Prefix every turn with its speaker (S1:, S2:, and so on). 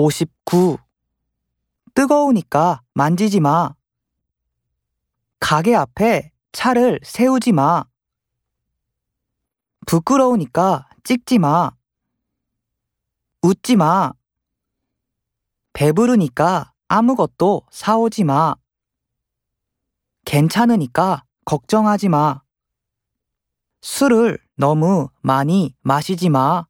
S1: 59. 뜨거우니까 만지지 마. 가게 앞에 차를 세우지 마. 부끄러우니까 찍지 마. 웃지 마. 배부르니까 아무것도 사오지 마. 괜찮으니까 걱정하지 마. 술을 너무 많이 마시지 마.